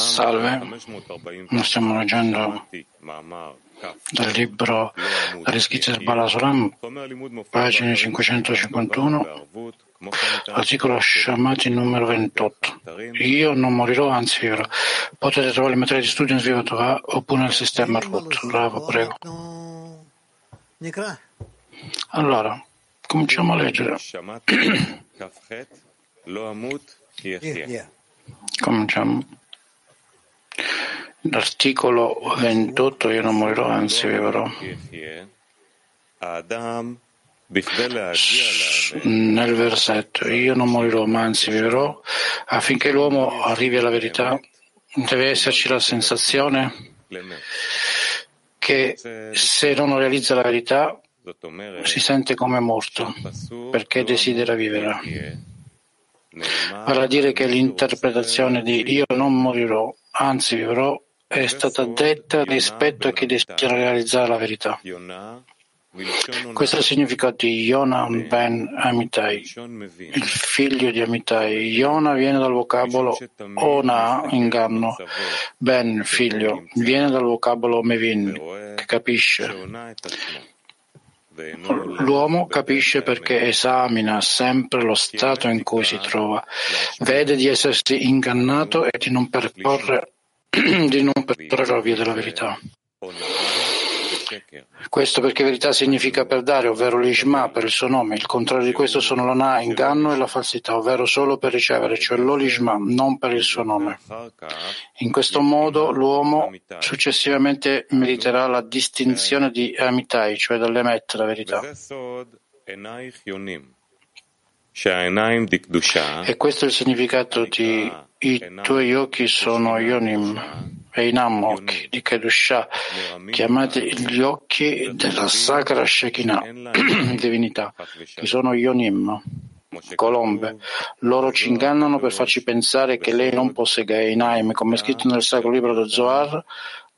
Salve, noi stiamo leggendo dal libro scritto del Balasulam, pagina 551, articolo Shamati numero 28. Io non morirò, anzi vivrò. Potete trovare il materiale di studio in Sviva Torah oppure nel sistema RUT. Bravo, prego. Allora, cominciamo a leggere. Cominciamo. L'articolo 28 io non morirò, anzi vivrò. Nel versetto io non morirò, ma anzi vivrò, affinché l'uomo arrivi alla verità, deve esserci la sensazione che se non realizza la verità si sente come morto, perché desidera vivere. Vale dire che l'interpretazione di io non morirò, anzi vivrò, è stata detta rispetto a chi desidera realizzare la verità. Questo è il significato di Yona ben Amitai, il figlio di Amitai. Yona viene dal vocabolo Ona, inganno, Ben, figlio, viene dal vocabolo Mevin, che capisce. L'uomo capisce perché esamina sempre lo stato in cui si trova, vede di essersi ingannato e di non percorrere, di non percorrere la via della verità. Questo perché verità significa per dare, ovvero l'ishma per il suo nome. Il contrario di questo sono l'ana, inganno e la falsità, ovvero solo per ricevere, cioè l'olishma, non per il suo nome. In questo modo l'uomo successivamente meriterà la distinzione di amitai, cioè dall'emet, la verità. E questo è il significato di i tuoi occhi sono yonim e i occhi di Kedusha, chiamati gli occhi della sacra Shekinah, divinità, che sono Yonim, colombe. Loro ci ingannano per farci pensare che lei non possegga Einaim, come è scritto nel sacro libro del Zohar,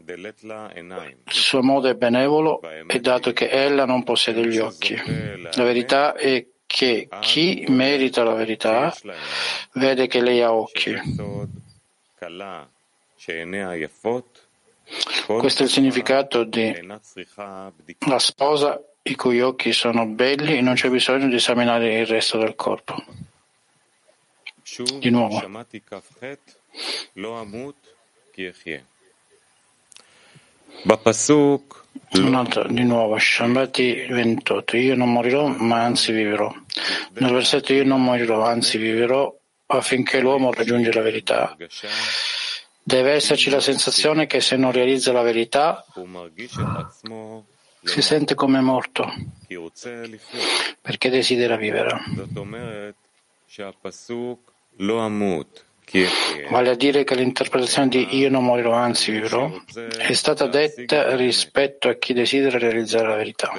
il suo modo è benevolo e dato che ella non possiede gli occhi. La verità è che chi merita la verità vede che lei ha occhi. Questo è il significato di la sposa i cui occhi sono belli e non c'è bisogno di esaminare il resto del corpo. Di nuovo. Un altro, di nuovo, Shambati 28. Io non morirò, ma anzi vivrò. Nel versetto io non morirò, anzi vivrò affinché l'uomo raggiunga la verità Deve esserci la sensazione che se non realizza la verità si sente come morto perché desidera vivere. Vale a dire che l'interpretazione di io non morirò, anzi vivrò, è stata detta rispetto a chi desidera realizzare la verità.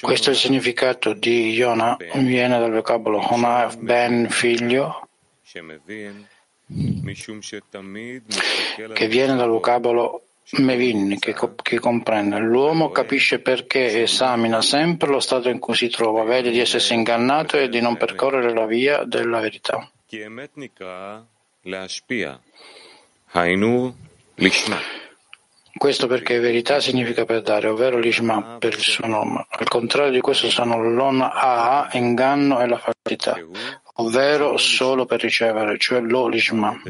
Questo è il significato di Yona, viene dal vocabolo Hona, ben. Figlio, che viene dal vocabolo Mevin, che, che, comprende. L'uomo capisce perché esamina sempre lo stato in cui si trova, vede di essersi ingannato e di non percorrere la via della verità. Questo perché verità significa per dare, ovvero l'ishma per il suo nome. Al contrario di questo sono l'on-a, inganno e la falsità, ovvero solo per ricevere, cioè lo l'ishma,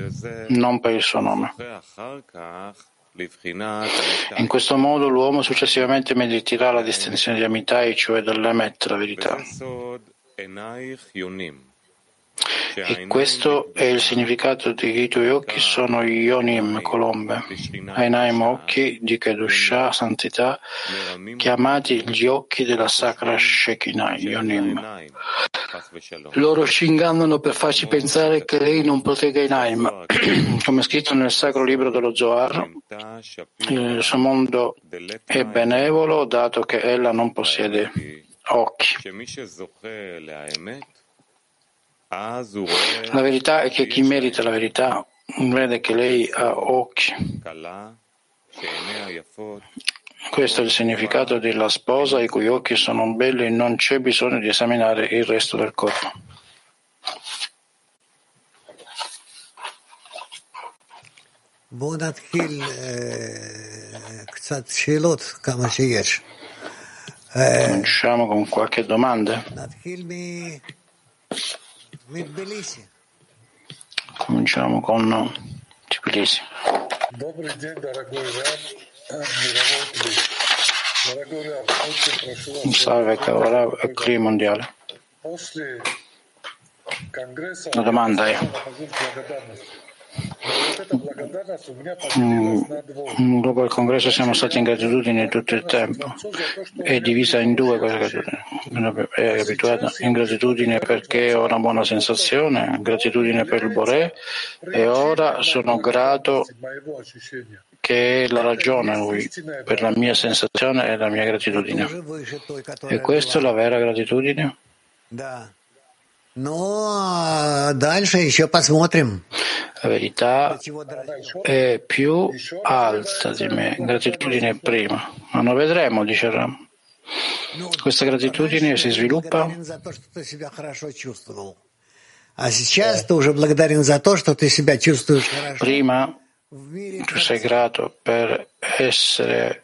non per il suo nome. In questo modo l'uomo successivamente mediterà la distinzione di amitai, cioè dell'emet, la verità. E questo è il significato di i tuoi occhi sono Yonim, colombe, Ainaim, occhi di Kedusha, santità, chiamati gli occhi della sacra Shekinah, Yonim. Loro ci ingannano per farci pensare che lei non protegga Inaim, come scritto nel sacro libro dello Zohar. Il suo mondo è benevolo dato che ella non possiede occhi. La verità è che chi merita la verità vede che lei ha occhi Questo è il significato della sposa i cui occhi sono belli e non c'è bisogno di esaminare il resto del corpo. Cominciamo con qualche domanda. Cominciamo con Tbilisi. Salve caro Rav e CRI mondiale. Eh. La domanda è dopo il congresso siamo stati in gratitudine tutto il tempo è divisa in due questa gratitudine è abituata in gratitudine perché ho una buona sensazione gratitudine per il Boré e ora sono grato che è la ragione lui per la mia sensazione e la mia gratitudine. E questa è la vera gratitudine? La verità è più alta di me, gratitudine prima, ma lo vedremo, dice Ram. Questa gratitudine si sviluppa? Prima tu sei grato per essere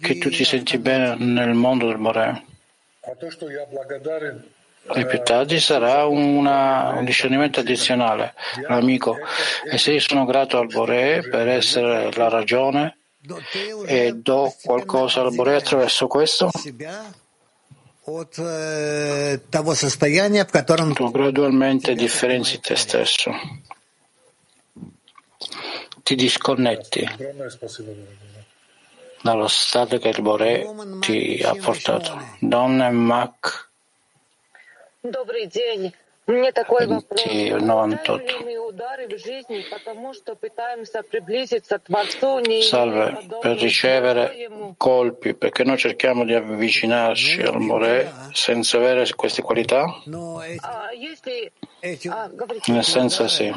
che tu ti senti bene nel mondo del Morè. E più tardi sarà una, un discernimento addizionale, amico. E se io sono grato al Boré per essere la ragione e do qualcosa al Boré attraverso questo, tu gradualmente differenzi te stesso ti disconnetti dallo stato che il Bore ti ha portato. Donna Mac 28. Salve, per ricevere colpi, perché noi cerchiamo di avvicinarci al More senza avere queste qualità? Nel senso sì.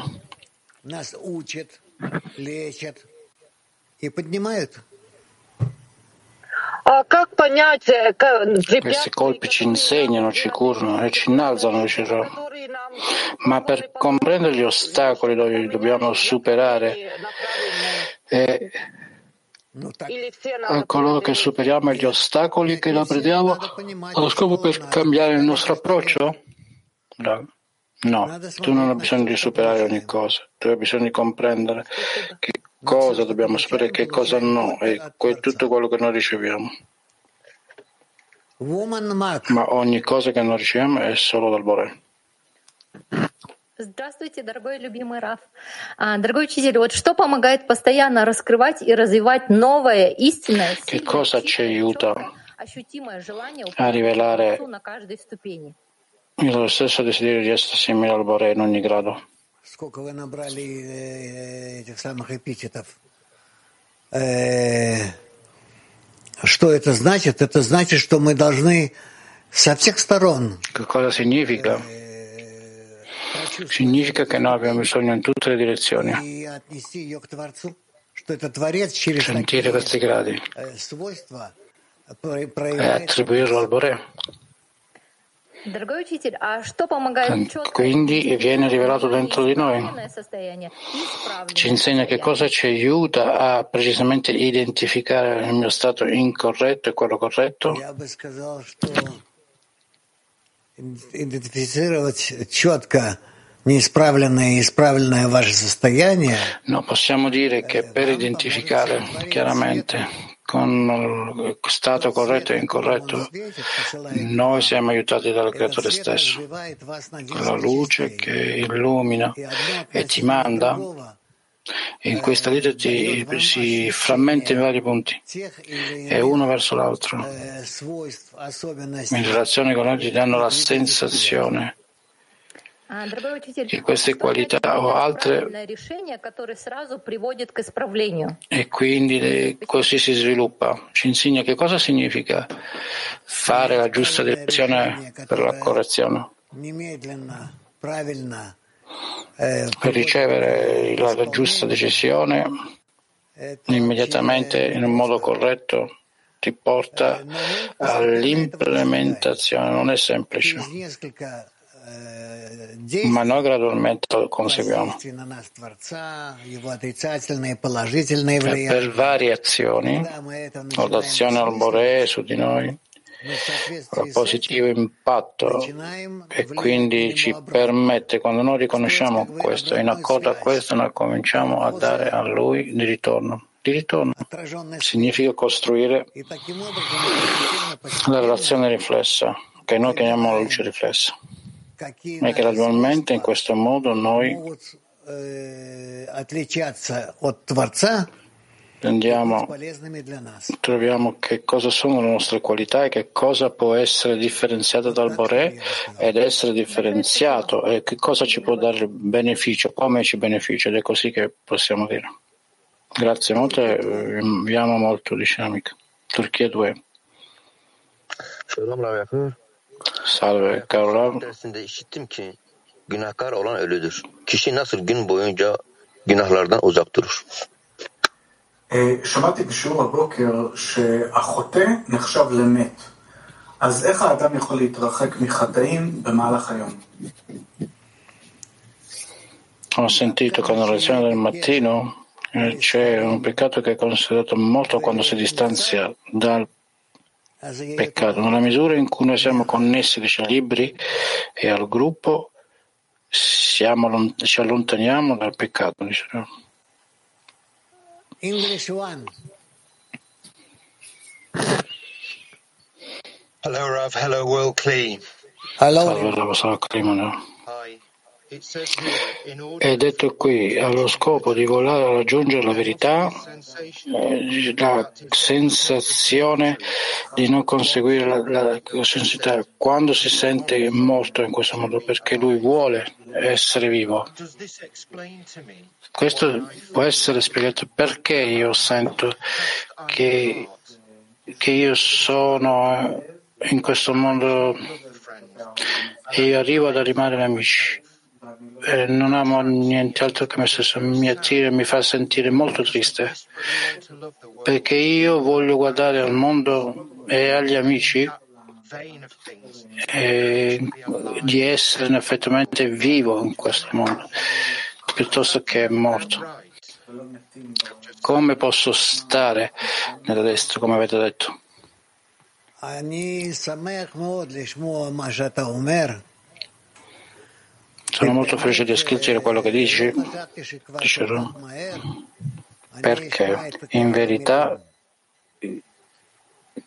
Questi colpi ci insegnano, ci curano e ci innalzano, ma per comprendere gli ostacoli dove dobbiamo superare. e a coloro che superiamo gli ostacoli che la prendiamo allo scopo per cambiare il nostro approccio? No. No, tu non hai bisogno di superare ogni cosa, tu hai bisogno di comprendere che cosa dobbiamo superare e che cosa no, e tutto quello che noi riceviamo. Ma ogni cosa che noi riceviamo è solo dal Bore. Здравствуйте, дорогой любимый Раф. Дорогой учитель, вот что помогает постоянно раскрывать и развивать новое, истинное, che cosa ci aiuta a rivelare на каждой ступени? Io ho lo stesso desiderio di essere simile al Bore in ogni grado. Сколько вы набрали этих самых эпитетов? Что это значит? Это значит, что мы должны со всех сторон. Che cosa significa? Significa che noi abbiamo bisogno in tutte le direzioni. Sentire questi gradi e attribuirlo al Bore. Quindi viene rivelato dentro di noi. Ci insegna che cosa ci aiuta a precisamente identificare il mio stato incorretto e quello corretto. No, possiamo dire che per identificare chiaramente con stato corretto e incorretto, noi siamo aiutati dal Creatore stesso, con la luce che illumina e ti manda. In questa vita ti, si frammenta in vari punti e uno verso l'altro. In relazione con noi ti danno la sensazione che queste qualità o altre e quindi così si sviluppa. Ci insegna che cosa significa fare la giusta direzione per la correzione. Per ricevere la giusta decisione immediatamente in un modo corretto ti porta all'implementazione. Non è semplice, ma noi gradualmente lo conseguiamo. E per varie azioni, o l'azione al Bore su di noi, il positivo impatto e quindi ci permette, quando noi riconosciamo questo, in accordo a questo noi cominciamo a dare a Lui di ritorno. Di ritorno significa costruire la relazione riflessa, che noi chiamiamo la luce riflessa. E gradualmente in questo modo noi Andiamo, troviamo che cosa sono le nostre qualità e che cosa può essere differenziato dal Boré ed essere differenziato e che cosa ci può dare beneficio, come ci beneficia ed è così che possiamo dire. Grazie molto e inviamo molto di Shamik. Turchia 2. Salve caro Günahkar olan ölüdür. Kişi nasıl gün boyunca günahlardan uzak durur? שמעתי בשיעור הבוקר שהחוטא נחשב למת. אז איך האדם יכול להתרחק מחטאים במהלך היום? Ho sentito con la lezione del mattino c'è un peccato che è considerato morto quando si distanzia dal peccato. Nella misura in cui noi siamo connessi dice, ai libri e al gruppo, siamo, ci allontaniamo dal peccato. Dice, no? English one. Hello, Rav. Hello, World Kli. Hello. Salve, Rav Salkrimana. È detto qui, allo scopo di volare a raggiungere la verità, eh, la sensazione di non conseguire la, la, sensibilità, quando si sente morto in questo modo, perché lui vuole essere vivo. Questo può essere spiegato perché io sento che, che io sono in questo mondo e io arrivo ad rimanere amici. E non amo nient'altro che me stesso, mi attira e mi fa sentire molto triste perché io voglio guardare al mondo e agli amici e di essere effettivamente vivo in questo mondo piuttosto che morto. Come posso stare nella destra, come avete detto? Sono molto felice di ascoltare quello che dici, perché in verità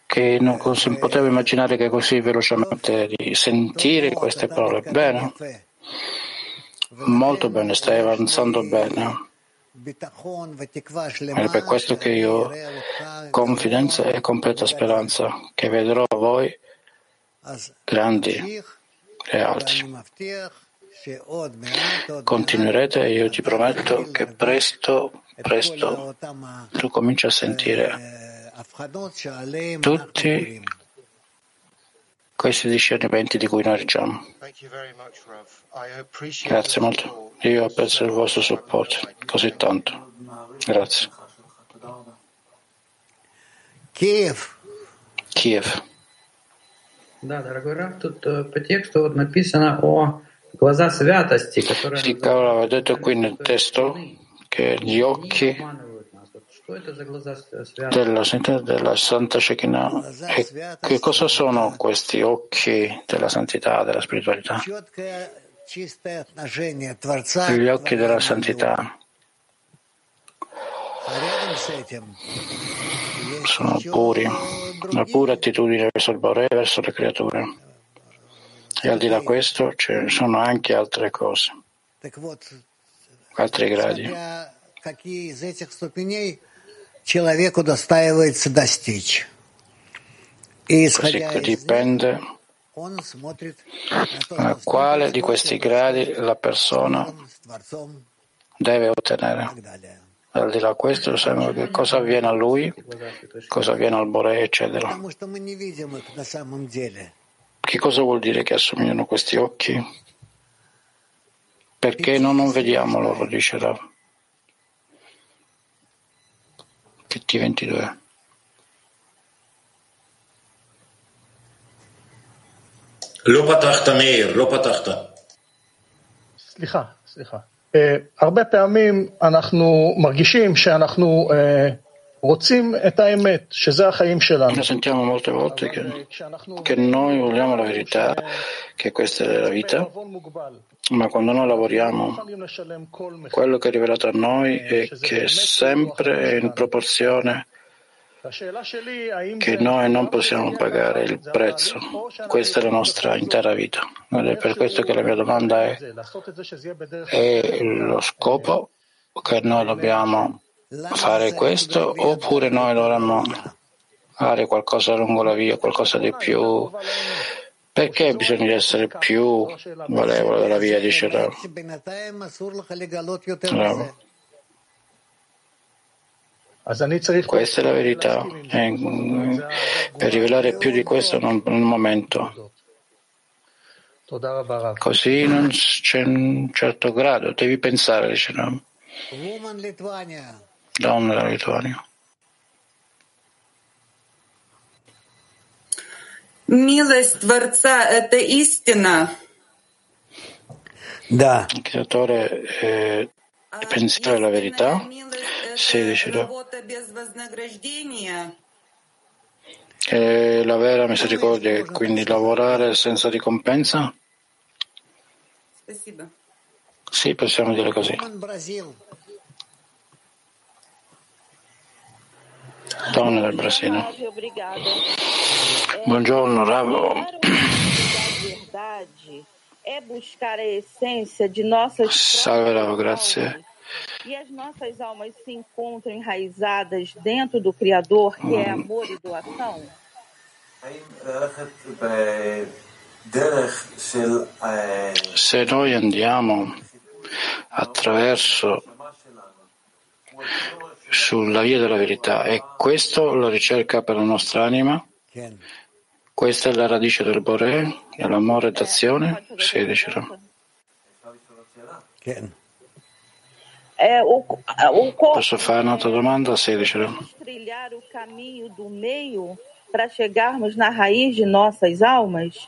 che non potevo immaginare che così velocemente di sentire queste parole. Bene, molto bene, stai avanzando bene. È per questo che io ho confidenza e completa speranza che vedrò voi grandi e alti. Continuerete e io ti prometto che presto, presto tu cominci a sentire tutti questi discernimenti di cui noi diciamo. Grazie molto. Io apprezzo il vostro supporto così tanto. Grazie. Kiev. Kiev. Да, дорогой Раф, тут по тексту вот написано о Ricavolo aveva detto qui nel testo che gli occhi della, della Santa Shekinah e che cosa sono questi occhi della santità, della spiritualità? Gli occhi della santità. Sono puri, una pura attitudine verso il Bore verso le creature. E al di là di questo ci sono anche altre cose, altri gradi. Così dipende a quale di questi gradi la persona deve ottenere. Al di là di questo, sembra che cosa avviene a lui, cosa avviene al Bore, eccetera. Che cosa vuol dire che assomigliano questi occhi? Perché noi non vediamo loro, dice Rav. che T22. לא פתחת, מאיר, לא פתחת. סליחה, סליחה. אה, הרבה פעמים אנחנו מרגישים שאנחנו אה, noi sentiamo molte volte che, che, noi vogliamo la verità, che questa è la vita, ma quando noi lavoriamo, quello che è rivelato a noi è che sempre è in proporzione che noi non possiamo pagare il prezzo. Questa è la nostra intera vita. Ed è per questo che la mia domanda è, è lo scopo che noi dobbiamo fare questo oppure noi dovremmo fare qualcosa lungo la via, qualcosa di più. Perché bisogna essere più valevole della via, dice Rav. Rav. Questa è la verità. E per rivelare più di questo non un momento. Così non c'è un certo grado, devi pensare, dice Rav. Woman Lithuania. Donna della Lituania. Милость Творца — это истина. Да. Il creatore è il pensiero e la verità. Sì, dice Rav. работа без вознаграждения. E la vera misericordia è quindi lavorare senza ricompensa? Спасибо. Sì, possiamo dire così. Donna del Brasile. Buongiorno, Ravo. Salve, Ravo, grazie. e as nossas almas se encontram enraizadas dentro do Criador, que é uhum. amor e doação? Se noi andiamo attraverso sulla via della verità. È questa la ricerca per la nostra anima? Questa è la radice del Bore, è l'amore d'azione? Sì, dicerà. Eh, eh, Posso fare un'altra domanda? Sì, dicerà. Para chegarmos na raiz de nossas almas?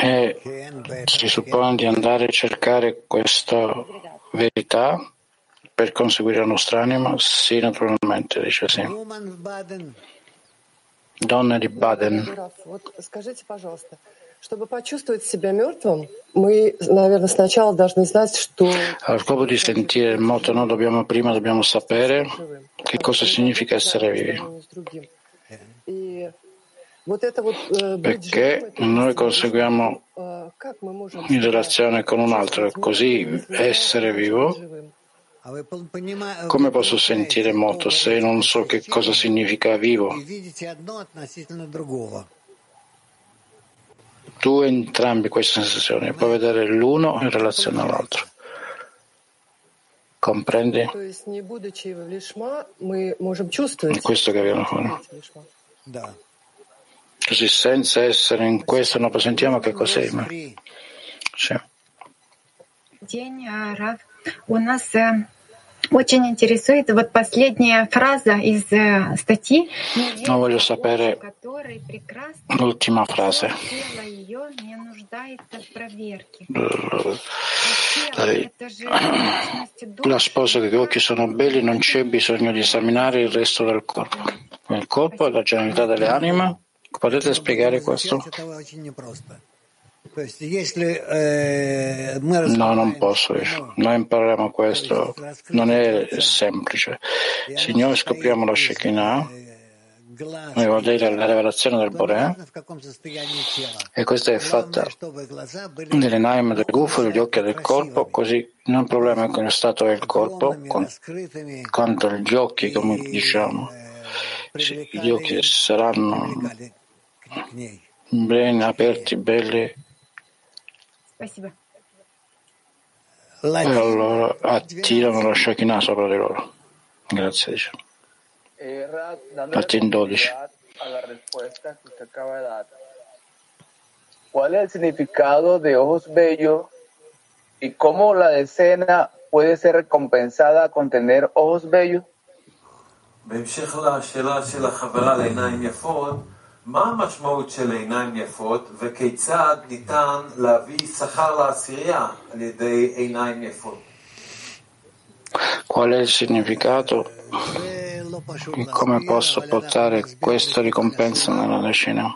e si suppone di andare a cercare questa verità per conseguire la nostra anima? Sì, naturalmente, dice sì. Donna di Baden. Al scopo di sentire morto noi dobbiamo prima dobbiamo sapere che cosa significa essere vivi perché noi conseguiamo in relazione con un altro, così essere vivo, come posso sentire molto se non so che cosa significa vivo? Tu entrambi queste sensazioni, puoi vedere l'uno in relazione all'altro. Comprendi? È questo che abbiamo fatto. эти лишма. Да. Così senza essere in questo noi sentiamo che cos'è. ma- Free. Sì. День, а, Рав. У нас э, очень интересует вот последняя фраза из э, статьи. «Не верь No, voglio в sapere Бога, который прекрасен, l'ultima frase. тело ее не нуждается в проверке. La А тело — это же сущность духа. sposa che i occhi sono belli non c'è bisogno di esaminare il resto del corpo. Il corpo è la generalità dell'anima. Potete spiegare questo? No, non posso. Noi impareremo questo. Non è semplice. Se noi scopriamo la Shekinah, noi vuol dire la rivelazione del Boré, e questa è fatta nelle naime del gufo, degli occhi del corpo, così non problema con lo stato del corpo, con, quanto gli occhi, come diciamo, gli occhi saranno Brena, Berti, Belle. Allora attirano la Shekinah sopra di loro. Grazie, dice. 12. ¿Cuál es el significado de ojos bellos y cómo la decena puede ser recompensada con tener ojos bellos? בהמשך לשאלה של החברה לעיניים יפות, מה המשמעות של עיניים יפות וכיצד ניתן להביא שכר לעשירייה על ידי עיניים יפות? Qual è il significato e come posso portare questa ricompensa nella decina?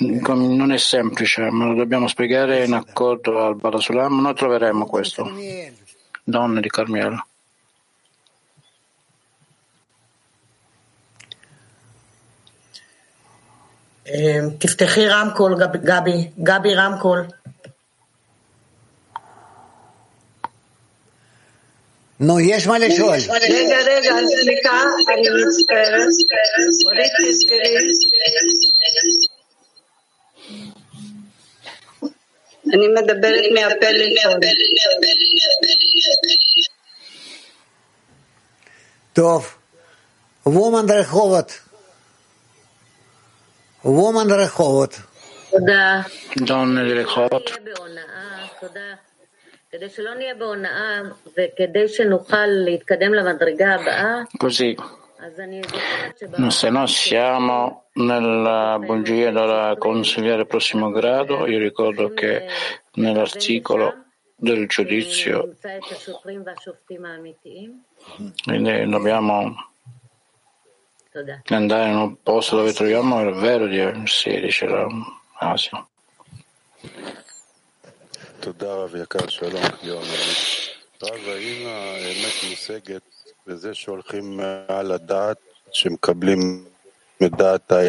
Non è semplice, ma lo dobbiamo spiegare in accordo al Balasulam. Noi troveremo questo. Donne di Carmiel. תפתחי רמקול, גבי, גבי רמקול. נו, יש מה לשאול. רגע, רגע, סליחה, אני מצטערת. אורית, תסגרי. אני מדברת מהפלאפון. טוב. וומן רחובות. Donne di Rehovot. Così, se no siamo nella bugia da consigliare il prossimo grado, io ricordo che nell'articolo del giudizio quindi dobbiamo andare in un posto dove troviamo il vero Dio. Sì, dice l'asino.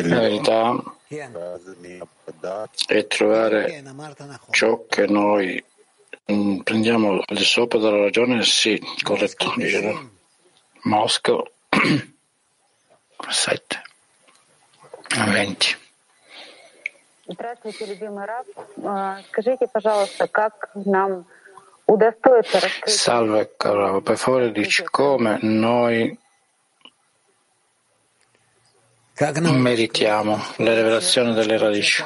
La verità è trovare ciò che noi mm, prendiamo al di sopra della ragione, sì, corretto, dice Mosca. 7 20. Здравствуйте, любимый Раб. А, Скажите, пожалуйста, как нам удостоиться раскрыть Salve caro, per favore dici come noi meritiamo la rivelazione delle radici.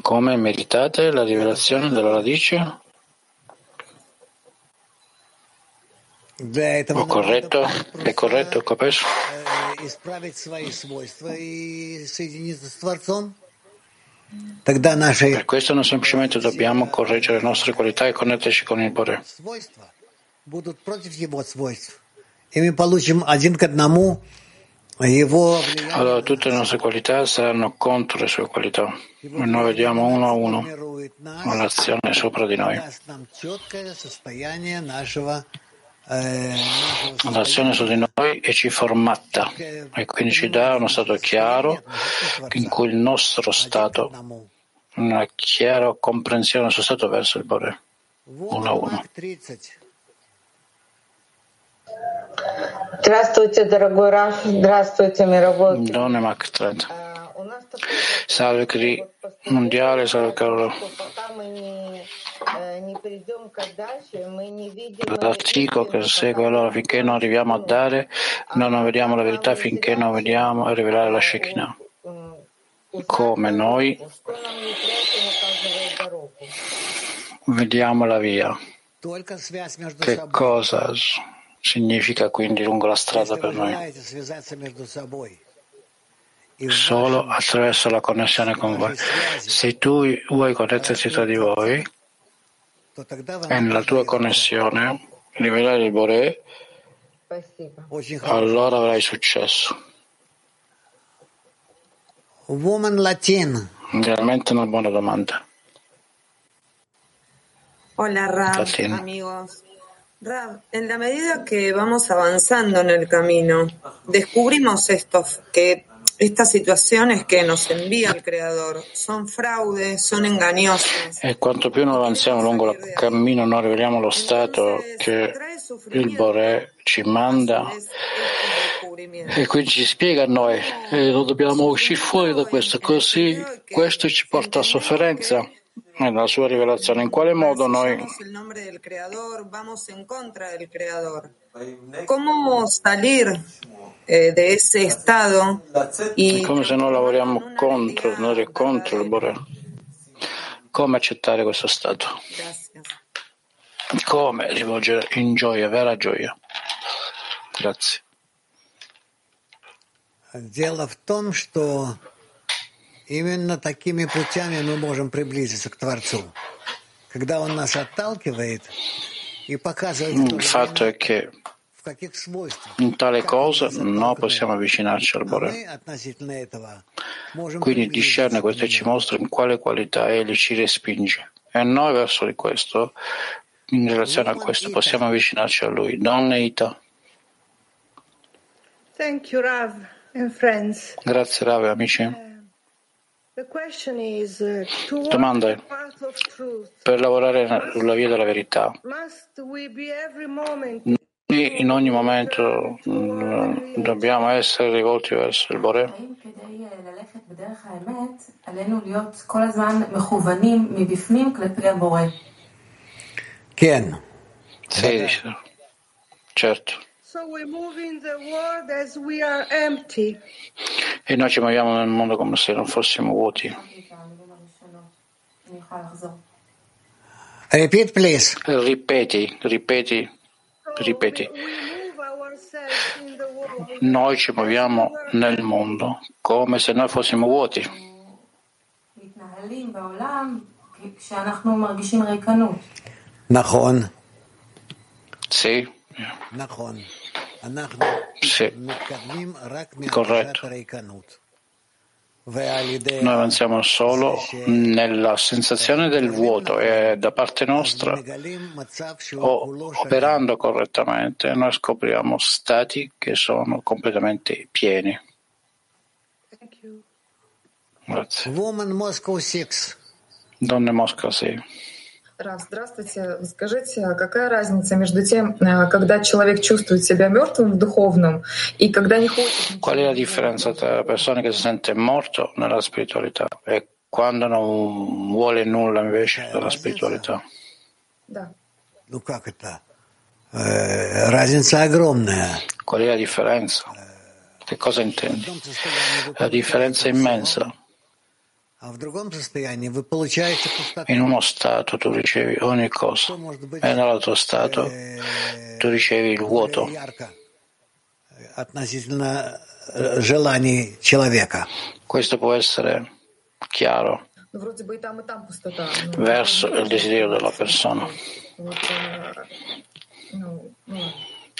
Come meritate la rivelazione della radice? Lo corretto, è corretto, Kopesh? Per questo noi semplicemente dobbiamo correggere le nostre qualità e connetterci con il Bore. Allora tutte le nostre qualità saranno contro le sue qualità noi vediamo uno a uno l'azione sopra di noi. даст нам четкое состояние нашего, э, нашего L'azione su di noi e ci formatta e quindi ci dà uno stato chiaro in cui il nostro stato, una chiara comprensione del suo stato verso il Bore. Uno a uno. 30. Здравствуйте, дорогой Раф. Здравствуйте, мировой. Donne Mach 30. Salve Cri mondiale, salve caro. L'articolo che segue allora finché non arriviamo a dare, noi non vediamo la verità finché non vediamo a rivelare la Shekinah. Come noi vediamo la via. Che cosa significa quindi lungo la strada per noi? Solo attraverso la connessione con voi. Se tu vuoi connettersi tra di voi, en la tua connessione rivelare il Boré, allora avrai successo. Woman Latin. Realmente una buona domanda. Hola, Rab, Latina. amigos. Rab, en la medida que vamos avanzando en el camino, descubrimos estos que estas situaciones que nos envía el Creador son fraudes, son engañosas. E quanto più noi avanziamo lungo il cammino, noi riveliamo lo stato che il Bore ci manda e quindi ci spiega a noi e noi dobbiamo uscire fuori da questo, così questo ci porta a sofferenza. nella sua rivelazione. In quale modo noi Decimos el nombre del creador, vamos en contra del creador. ¿Cómo salir eh, de ese estado È y come se noi lavoriamo contro, andare contro il Bore. Come accettare questo stato? Come rivolgere in gioia, vera gioia. Grazie. Дело в том, что именно такими путями мы можем приблизиться к Творцу. Когда Он нас отталкивает и показывает в то Il же fatto время, è che в каких свойствах in tale cosa non possiamo avvicinarci al Bore. Quindi discerne questo e ci mostra in quale qualità egli ci respinge. E noi verso di questo, in relazione a questo, possiamo avvicinarci a lui. Donne Ita. Thank you, Rav and friends. Grazie Rav e amici. La domanda è, per lavorare sulla via della verità, e in ogni momento mm, dobbiamo essere rivolti verso il Bore. Ken. Sì, dice. certo. E noi ci muoviamo nel mondo come se non fossimo vuoti. Repeat, please. Ripeti, ripeti ripeti, noi ci muoviamo nel mondo come se noi fossimo vuoti. Sì. Sì. Corretto. Noi avanziamo solo nella sensazione del vuoto e da parte nostra, o operando correttamente, noi scopriamo stati che sono completamente pieni. Grazie. Donne Mosca 6. Рав, здравствуйте. Скажите, а какая разница между тем, э, когда человек чувствует себя мертвым в духовном и когда не хочет Qual è la differenza tra la persona che si sente morto nella spiritualità e quando non vuole nulla invece della spiritualità? Да. Ну как это? Э, Разница огромная. Qual è la differenza? Che cosa intendi? La differenza è immensa. In uno stato tu ricevi ogni cosa. E nell'altro stato tu ricevi il vuoto. questo può essere chiaro verso il desiderio della persona.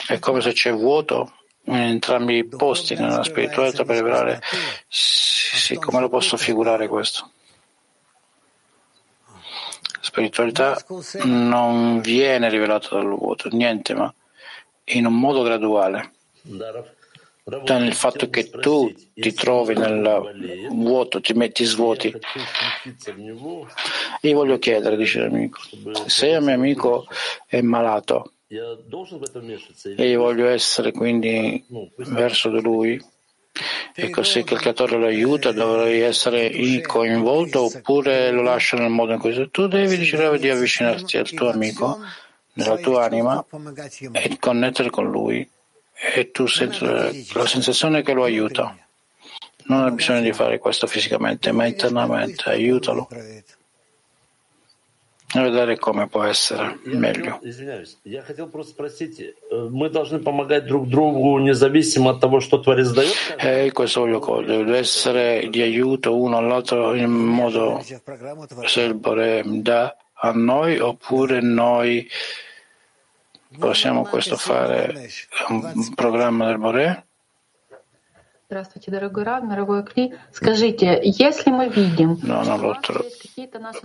È come se c'è vuoto entrambi i posti nella spiritualità per rivelare. Sì, come lo posso figurare questo? Spiritualità non viene rivelata dal vuoto, niente, ma in un modo graduale. Nel fatto che tu ti trovi nel vuoto, ti metti svuoti. Io voglio chiedere, dice l'amico, se il mio amico è malato e io voglio essere quindi verso di lui, e così che il creatore lo aiuta, dovrei essere coinvolto oppure lo lascio nel modo in cui tu devi decidere di avvicinarti al tuo amico, nella tua anima e connettere con lui. E tu senti la sensazione che lo aiuta. Non hai bisogno di fare questo fisicamente, ma internamente, aiutalo e vedere come può essere meglio. E questo voglio cogliere, essere di aiuto uno all'altro in modo se il Bore dà a noi oppure noi possiamo questo fare un programma del Bore Здравствуйте, дорогой Рав, дорогой Кли. Скажите, если мы видим, No, non lo trovo.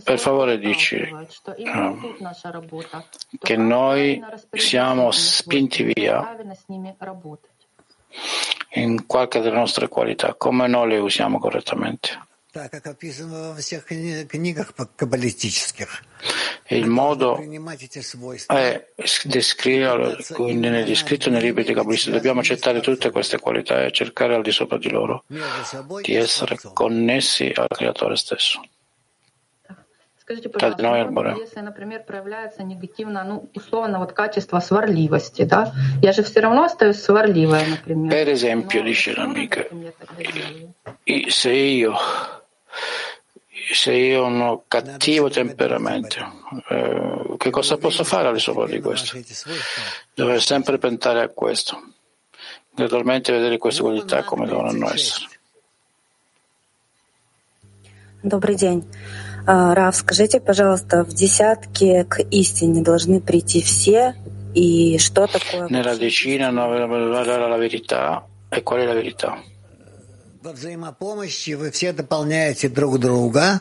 Per favore dici что eh, именно тут наша работа, che noi siamo spinti via правильно с ними работать? in qualche delle nostre qualità, come noi le usiamo correttamente. Так как описано во всех кни- книгах по- каббалистических. Il modo Принимать эти свойства. è descriverlo, quindi negli scritti e nei libri di Kabbalista dobbiamo accettare tutte queste qualità e cercare al di sopra di loro между собой di essere connessi al Creatore stesso. Скажите, tra di пожалуйста, noi e il ну, Bore. если, например, проявляется негативно, ну, условно, вот качество сварливости, да, я же все равно остаюсь сварливая, например. Per esempio, dice l'amica, i- se io, se io ho un cattivo temperamento, eh, che cosa posso fare al di sopra di questo? Dover sempre pensare a questo, gradualmente vedere queste qualità come dovranno essere. Добрый день. А, Рав, скажите, пожалуйста, в десятке к истине должны прийти все, и что такое Nella decina no, valere la verità. E qual è la verità? Во взаимопомощи вы все дополняете друг друга,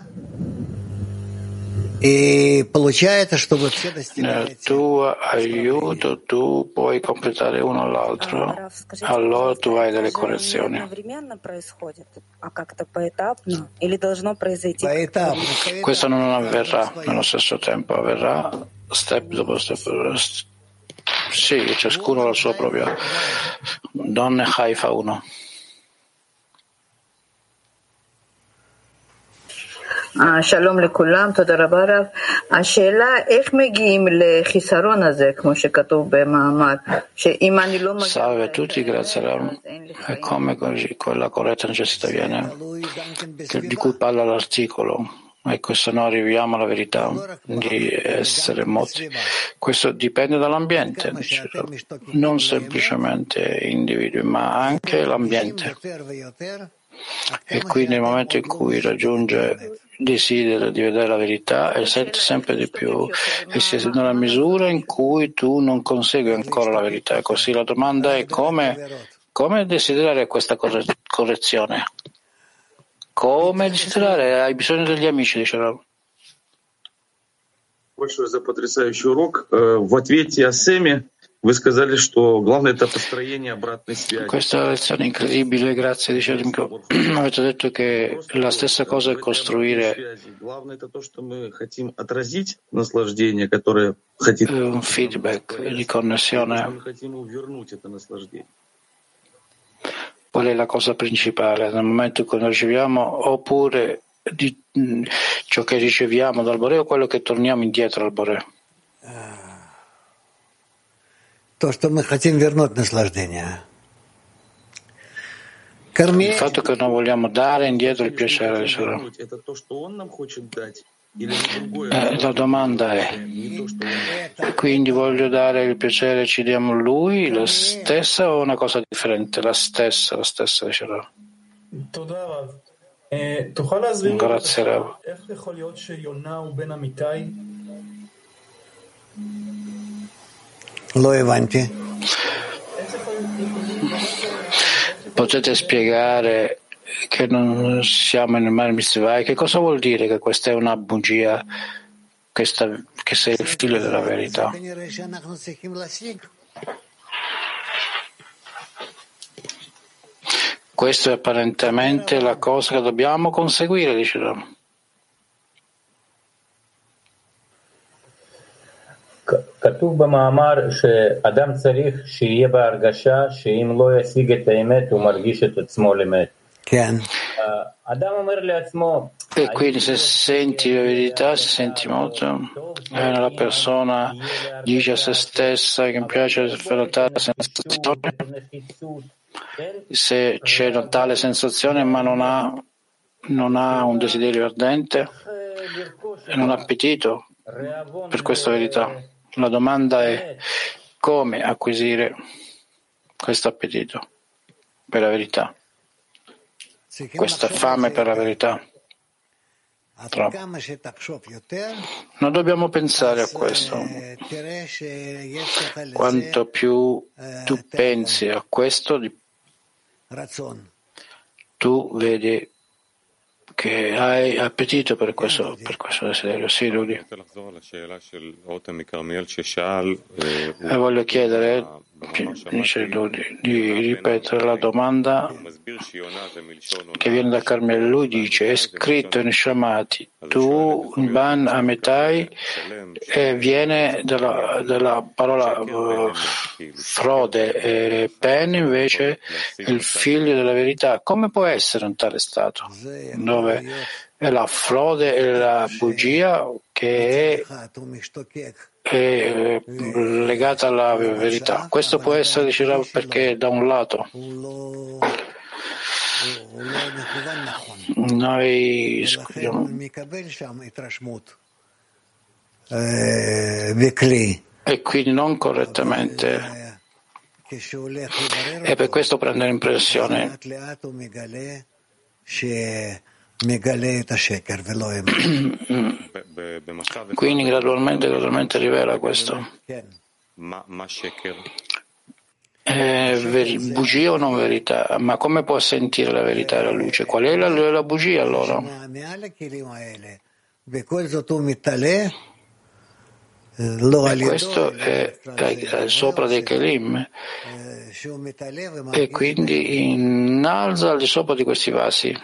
и получается, что вы все достигаете tuo aiuto tu puoi completare uno all'altro, allora tu hai delle не correzioni. одновременно происходит, а как-то поэтапно, или должно произойти поэтапно. Questo non avverrà nello stesso tempo, avverrà step dopo step. Sì, ciascuno la sua propria. Donne Haifa 1. שלום לכולם, תודה רבה רב. השאלה איך מגיעים לחיסרון הזה, כמו שכתוב במאמר, שאם אני לא מגיע... Salve a tutti, grazie Ram. E come così quella corretta necessità viene, che- di cui parla l'articolo. Ecco, se non arriviamo alla verità di essere moti. Questo dipende dall'ambiente, dice Ram. non semplicemente individui, ma anche l'ambiente. E quindi nel momento in cui raggiunge desidera di vedere la verità e sente sempre di più e si è nella misura in cui tu non consegui ancora la verità. E così la domanda è come, come desiderare questa corre- correzione? Come desiderare? Hai bisogno degli amici, dice Rav. большое за потрясающий урок. Э, В ответе о Сэме вы сказали, что главное это построение обратной связи. Questa lezione incredibile, grazie, dice Rimko. Avete detto che la stessa cosa è costruire Связи. Главное это то, что мы хотим отразить наслаждение, которое хотим. un feedback di Мы connessione. хотим вернуть это наслаждение. Qual è la cosa principale nel momento in cui noi riceviamo oppure di, mh, ciò che riceviamo dal Bore o quello che torniamo indietro al Bore? Il fatto che non vogliamo dare indietro il piacere del Signore. La domanda è, quindi voglio dare il piacere, ci diamo lui, la stessa o una cosa differente? La stessa, la stessa, diceva. Grazie, Rav. Potete spiegare che non siamo in mare Mitzvah? Che cosa vuol dire che questa è una bugia, che, che sei il figlio della verità? Questa è apparentemente la cosa che dobbiamo conseguire, dice Rama. כתוב במאמר שאדם צריך שיהיה בהרגשה שאם לא ישיג את האמת הוא מרגיש את עצמו למת. כן. אדם אומר לעצמו, E quindi se senti la verità, se senti molto, eh, la persona dice a se stessa che mi piace per tale sensazione, se c'è una tale sensazione ma non ha, non ha un desiderio ardente e non ha appetito per questa verità. La domanda è come acquisire questo appetito per la verità, questa fame per la verità. Troppo. Non dobbiamo pensare a questo. Quanto più tu pensi a questo, tu vedi che hai appetito per questo, per questo desiderio. Sì, Ludi. E eh, voglio chiedere dice di ripetere la domanda che viene da Carmelo. Lui dice, è scritto in Shamati, tu ban ametai eh, viene dalla, dalla parola uh, frode, e pen invece il figlio della verità. Come può essere un tale stato? Dove è la frode e la bugia che è è legata alla verità. Questo può essere dice, perché da un lato noi e quindi non correttamente e per questo prende l'impressione quindi gradualmente gradualmente rivela questo. Eh, bugia o non verità? Ma come può sentire la verità e la luce? Qual è la, la bugia allora? E questo è, è sopra dei Kelim. E quindi innalza al di sopra di questi vasi.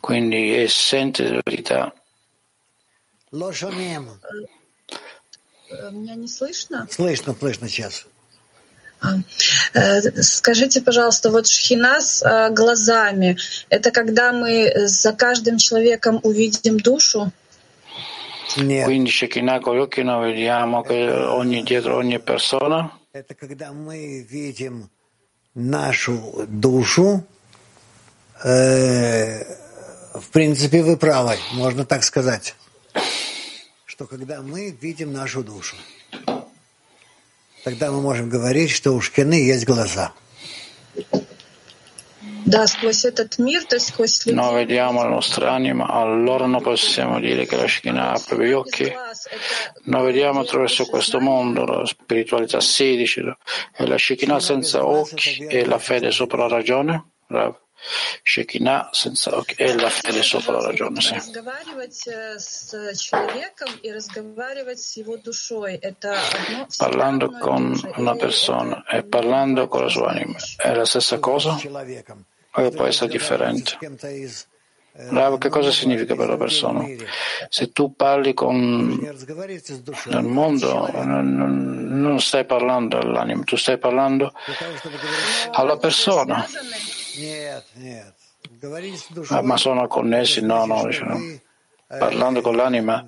Quindi è sente la verità. Меня не слышно? Слышно, слышно сейчас. Скажите, пожалуйста, вот шхина с глазами, это когда мы за каждым человеком увидим душу? Quindi Shekinah con gli occhi noi vediamo che ogni, dietro ogni persona Это когда мы видим нашу душу, э, в принципе, вы правы, можно так сказать, что когда мы видим нашу душу, тогда мы можем говорить, что у шкины есть глаза. Noi vediamo la nostra anima, allora non possiamo dire che la Shekinah apre gli occhi. Noi vediamo attraverso questo mondo, la spiritualità 16, e la Shekinah senza occhi e la fede sopra la ragione. Rav. Shekinah senza occhi e la fede sopra la ragione. Sì. Parlando con una persona e parlando con la sua anima è la stessa cosa o può essere differente? Rav, che cosa significa per la persona? Se tu parli con nel mondo, non stai parlando all'anima, tu stai parlando alla persona. Ah, ma sono connessi? No, no, diciamo. parlando con l'anima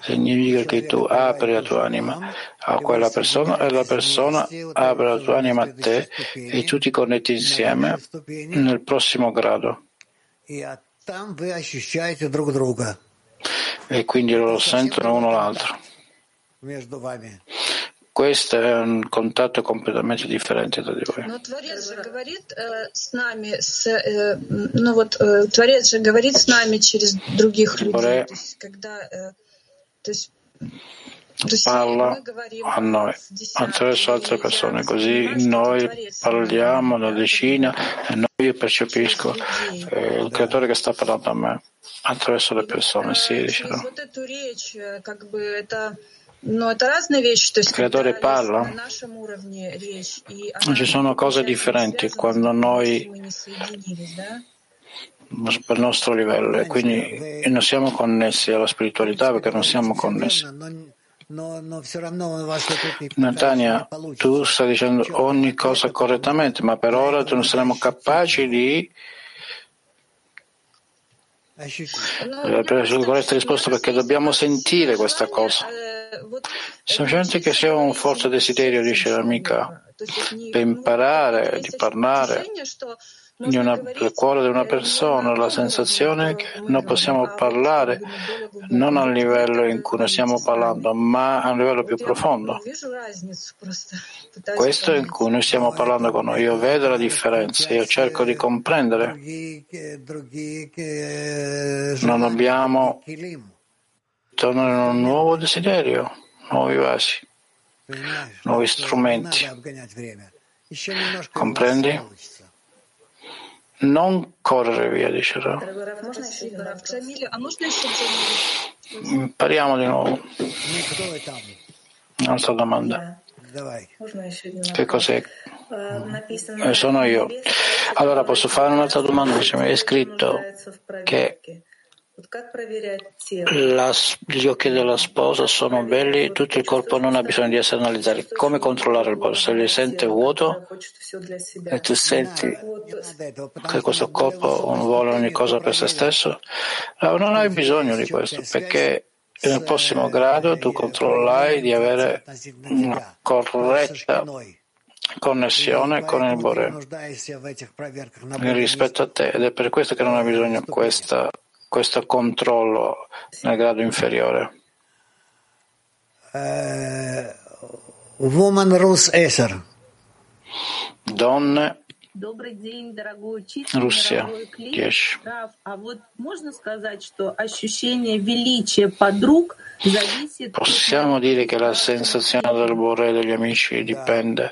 significa che tu apri la tua anima a quella persona e la persona apre la tua anima a te e tu ti connetti insieme nel prossimo grado. E quindi loro sentono uno l'altro. Questo è un contatto completamente differente da di voi. Parla a noi attraverso altre persone, così noi parliamo alla decina e noi percepisco eh, il creatore che sta parlando a me attraverso le persone. Sì, diciamo. Il creatore parla, ci sono cose differenti quando noi per il nostro livello e quindi non siamo connessi alla spiritualità perché non siamo connessi. Natania, tu stai dicendo ogni cosa correttamente, ma per ora tu non saremo capaci di per questa risposta perché dobbiamo sentire questa cosa. Semplicemente che sia un forte desiderio, dice l'amica, per imparare di parlare una, del cuore di una persona, la sensazione che noi possiamo parlare non al livello in cui noi stiamo parlando, ma a un livello più profondo. Questo in cui noi stiamo parlando con noi. Io vedo la differenza, io cerco di comprendere. Non abbiamo tornare in un nuovo desiderio, nuovi vasi, nuovi strumenti. Comprendi? Non correre via, dice Rav. Impariamo di nuovo. Un'altra domanda. Che cos'è? Eh, sono io. Allora posso fare un'altra domanda? È scritto che La, gli occhi della sposa sono belli, tutto il corpo non ha bisogno di essere analizzato. Come controllare il polso? Se li sente vuoto? E tu senti che questo corpo vuole ogni cosa per se stesso, non hai bisogno di questo perché nel prossimo grado tu controllerai di avere una corretta connessione con il Bore rispetto a te ed è per questo che non hai bisogno di questa questo controllo nel grado inferiore. Uh, woman Rus Eser. Donne Добрый день, дорогой учитель, Russia, дорогой клиент. 10. Раф, а вот можно сказать, что ощущение величия подруг зависит Possiamo dire che la sensazione del Bore degli amici dipende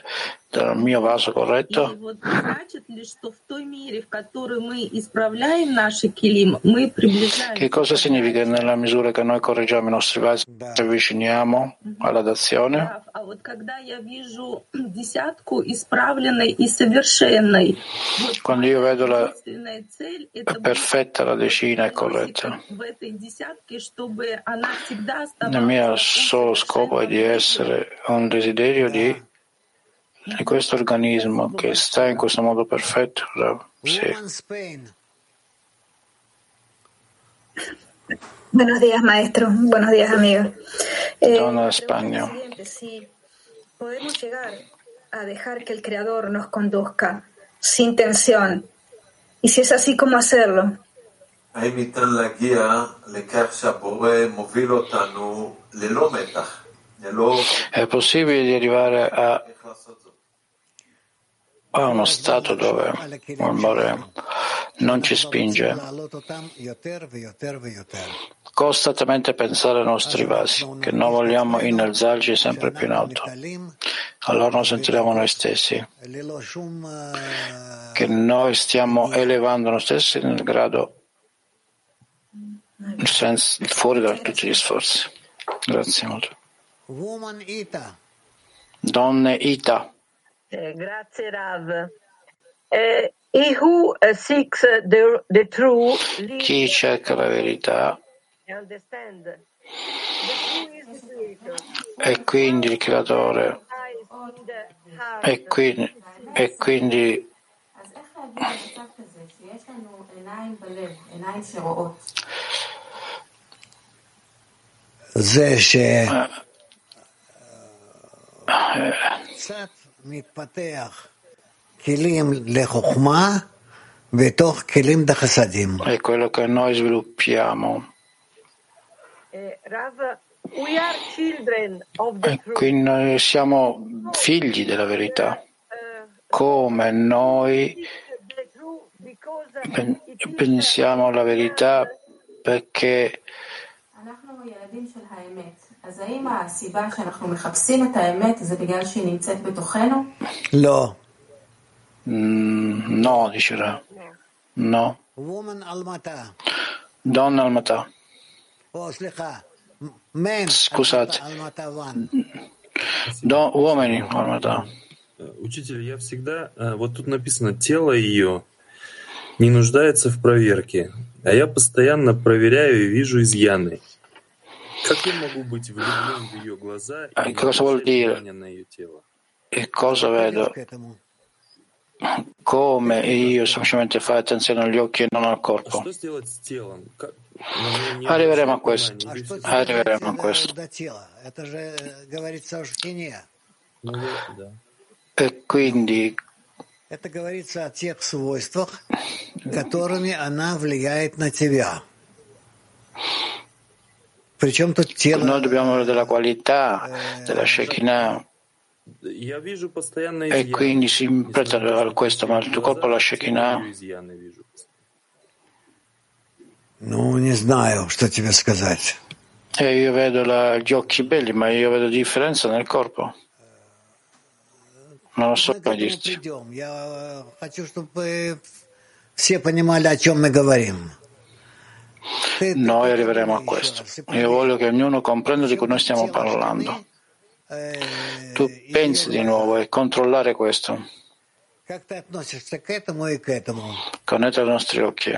dal mio vaso, corretto? Che cosa significa nella misura che noi correggiamo i nostri vasi, ci avviciniamo alla dazione? Quando io vedo la, perfetta, la decina è corretta. Il mio solo scopo è di essere un desiderio di di questo organismo che sta in questo modo perfetto. Rav. Sì. Woman Spain. Buenos días, maestro. Buenos días, amigos. Eh, Donna la de pregunta España. es la siguiente, si podemos llegar a dejar que el Creador nos conduzca sin tensión, y si es así, ¿cómo hacerlo? האם ניתן להגיע לכך שהבורא מוביל אותנו ללא מתח, ללא È possibile di arrivare a, איך לעשות זאת? a uno stato dove l'amore non ci spinge costantemente pensare ai nostri vasi, che non vogliamo innalzarci sempre più in alto. Allora non sentiremo noi stessi, che noi stiamo elevando noi stessi nel grado senso, fuori da tutti gli sforzi. Grazie molto. Donne Ita. Eh, grazie Rav. Eh, uh, the, the true Chi cerca la verità? E quindi il creatore. E quindi, e quindi אז è quello che noi sviluppiamo. E eh, qui noi siamo figli della verità, come noi pensiamo alla verità perché אנחנו ילדים של האמת. אז האם הסיבה שאנחנו מחפשים את האמת זה בגלל שהיא נמצאת בתוכנו? לא. mm, no, dicerà. No. woman אלמתה. Donna Almatà. או סליחה. מן Scusate. אלמתה וואן. Do- uomini Almatà. Э, Учитель, я всегда... э, Вот тут написано, тело ее не нуждается в проверке, а я постоянно проверяю и вижу изъяны. Как я могу быть влюблен в ее глаза и Eh, не cosa vuol обращать dire? внимания на ее тело? E cosa vedo? Come io semplicemente fare attenzione agli occhi e non al А corpo. что сделать с телом? Как- на него не Arriveremo a обращать questo. внимания, не Что вести- Arriveremo a до, questo. до тела? Это же э, говорится о шхине. Ну, вот, да. E quindi Это говорится о тех свойствах, которыми она влияет на тебя. Причем тут тело... noi dobbiamo avere della qualità della Shekinah Я вижу постоянно e изъяны. quindi si interpreta a questo, ma il tuo corpo la Shekinah Ее изъяны вижу. Ну, не знаю, что тебе сказать. e io vedo la- gli occhi belli, ma io vedo differenza nel corpo. Non lo so Мы к come этому dirti. придем. Я э, хочу, чтобы все понимали, о Noi arriveremo a questo. Io voglio che ognuno comprenda di cui noi stiamo parlando. Tu pensi di nuovo e controllare questo. Connettere i nostri occhi.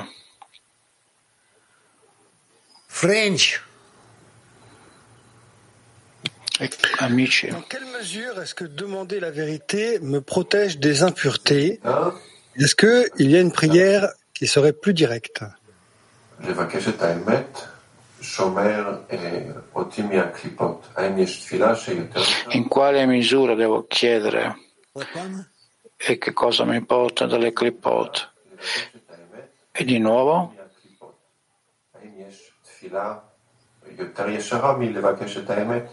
French. E amici. Dans quelle mesure est-ce que demander la vérité me protège des impuretés? Hein? Est-ce qu'il y a une prière qui serait plus directe? לבקש את האמת שומר אותי מהקליפות. האם יש תפילה שיותר... In quale misura devo chiedere? E che cosa mi porta dalle clipot? E di nuovo? האם יש תפילה יותר ישרה מלבקש את האמת?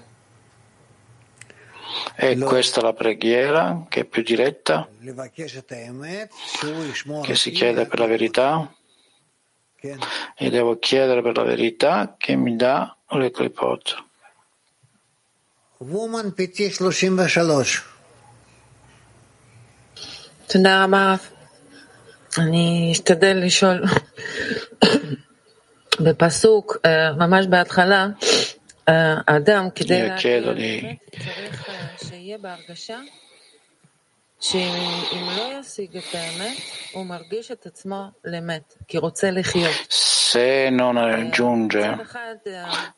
È questa la preghiera che è più diretta, che si chiede per la verità? E devo chiedere per la verità che mi dà le clipot. Woman PT 33. תודה רבה. אני אשתדל לשאול בפסוק, אה, ממש בהתחלה, אה, האדם כדי Io chiedo להכיר di צריך אה, שיהיה בהרגשה Se non aggiunge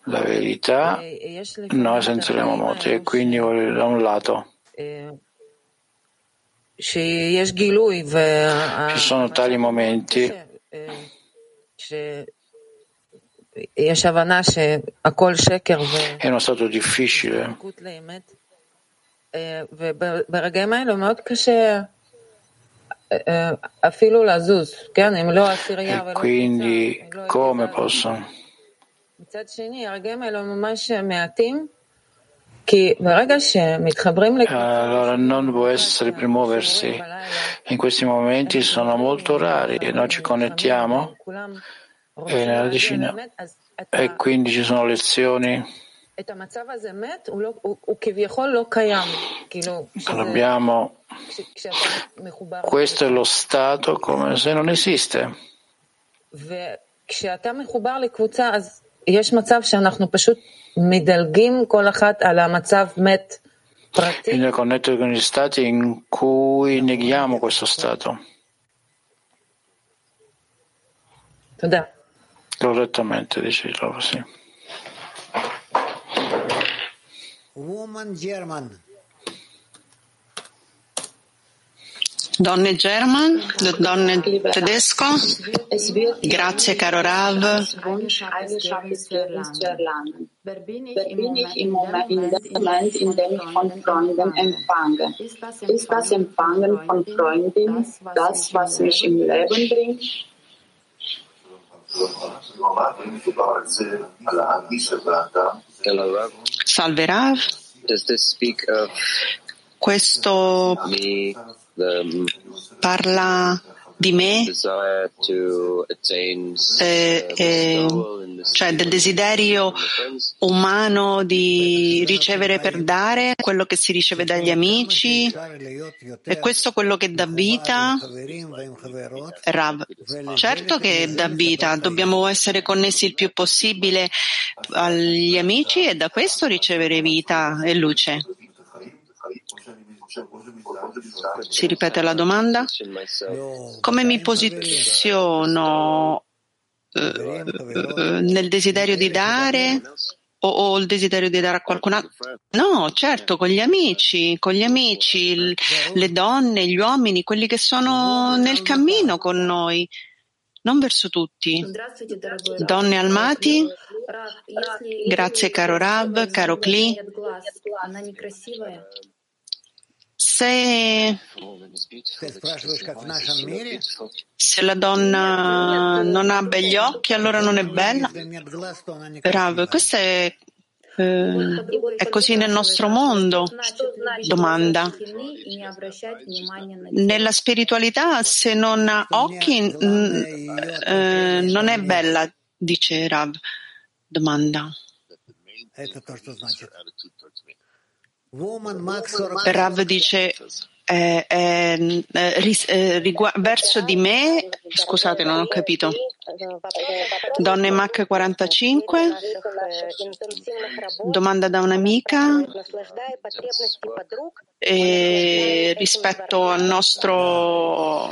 la verità, noi sentiremo morti e quindi da un lato. ci sono tali momenti. è uno stato difficile. וברגעים האלו מאוד קשה אה, אפילו לזוז, כן? אם לא עשירייה e ולא quindi קבוצה, לא come ירידה. posso מצד שני, הרגעים האלו ממש מעטים, כי ברגע שמתחברים לקבוצה, allora non può essere per muoversi in questi momenti sono molto rari e noi ci connettiamo כולם e nella decina באמת, אז e quindi ci sono lezioni Non Abbiamo questo è lo stato come se non esiste. Bisogna connettere con gli stati in cui neghiamo questo stato. Correttamente, dice Rova, sì. Woman German. Donne German, donne tedesco, grazie caro Rav. Wer bin ich Wer im Moment, ich im in Moment, dem in dem Moment, in dem ich von Freunden empfange? Ist das Empfangen von Freundin das, was mich im Leben bringt? Salve Rav, questo the parla di me, to attain eh, eh, cioè del desiderio umano di ricevere per dare quello che si riceve dagli amici? È questo quello che dà vita? Rav, certo che dà vita, dobbiamo essere connessi il più possibile agli amici e da questo ricevere vita e luce. Si ripete la domanda? Come mi posiziono eh, eh, nel desiderio di dare o, o, il desiderio di dare a qualcun altro? No, certo, con gli amici, con gli amici, le donne, gli uomini, quelli che sono nel cammino con noi non verso tutti. Donne almati, grazie caro Rav, caro Kli se, se la donna non ha begli occhi allora non è bella. Bravo, questo è, eh, è così nel nostro mondo? Domanda. Nella spiritualità se non ha occhi eh, non è bella, dice Rab. Domanda. Rav dice eh, eh, eh, ris- eh, rigua- verso di me, scusate, non ho capito. Donne Mac 45, domanda da un'amica. Rispetto al nostro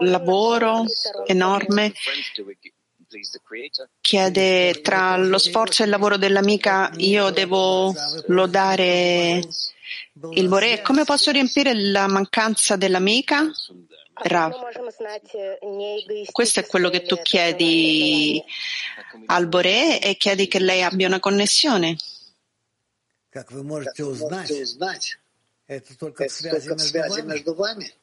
lavoro enorme chiede tra lo sforzo e il lavoro dell'amica io devo lodare il Bore. Come posso riempire la mancanza dell'amica? Rav, questo è quello che tu chiedi al Bore e chiedi che lei abbia una connessione. Как вы можете узнать, это только в связи между вами.